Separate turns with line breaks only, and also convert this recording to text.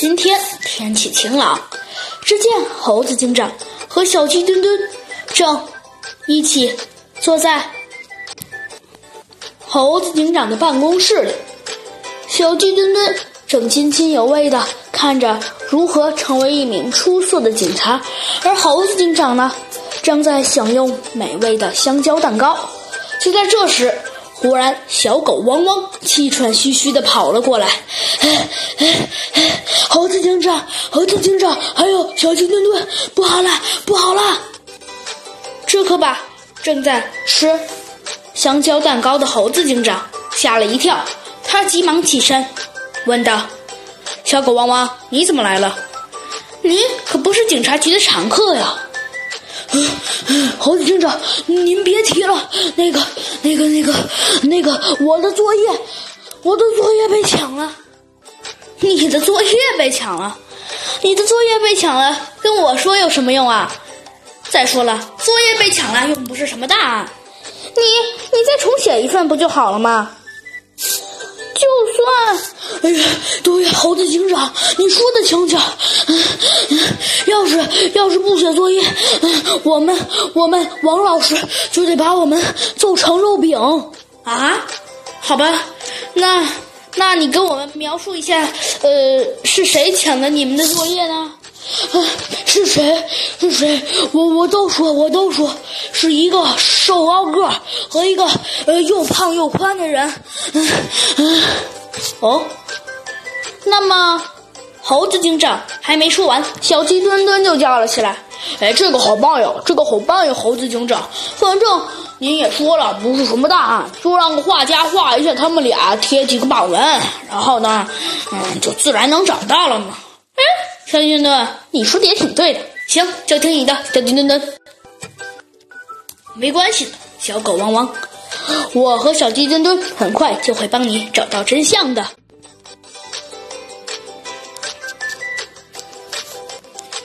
今天天气晴朗，只见猴子警长和小鸡墩墩正一起坐在猴子警长的办公室里。小鸡墩墩正津津有味地看着如何成为一名出色的警察，而猴子警长呢，正在享用美味的香蕉蛋糕。就在这时，忽然小狗汪汪气喘吁吁地跑了过来。猴子警长，猴子警长，还有小鸡墩墩，不好了，不好了！这可把正在吃香蕉蛋糕的猴子警长吓了一跳。他急忙起身，问道：“小狗汪汪，你怎么来了？你可不是警察局的常客呀！”猴子警长，您别提了，那个、那个、那个、那个，我的作业，我的作业被抢了。你的作业被抢了？你的作业被抢了，跟我说有什么用啊？再说了，作业被抢了又不是什么大案，你你再重写一份不就好了吗？就算，哎呀，对呀，猴子警长，你说的轻巧。是要是不写作业，我们我们王老师就得把我们揍成肉饼啊！好吧，那那你跟我们描述一下，呃，是谁抢的你们的作业呢？啊，是谁？是谁？我我都说，我都说，是一个瘦高个和一个呃又胖又宽的人。嗯嗯，哦，那么猴子警长还没说完，小鸡墩墩就叫了起来：“哎，这个好棒呀，这个好棒呀，猴子警长，反正您也说了，不是什么大案，就让个画家画一下他们俩，贴几个榜文，然后呢，嗯，就自然能找到了嘛。”哎。小鸡墩墩，你说的也挺对的。行，就听你的，小鸡墩墩。没关系的，小狗汪汪，我和小鸡墩墩很快就会帮你找到真相的。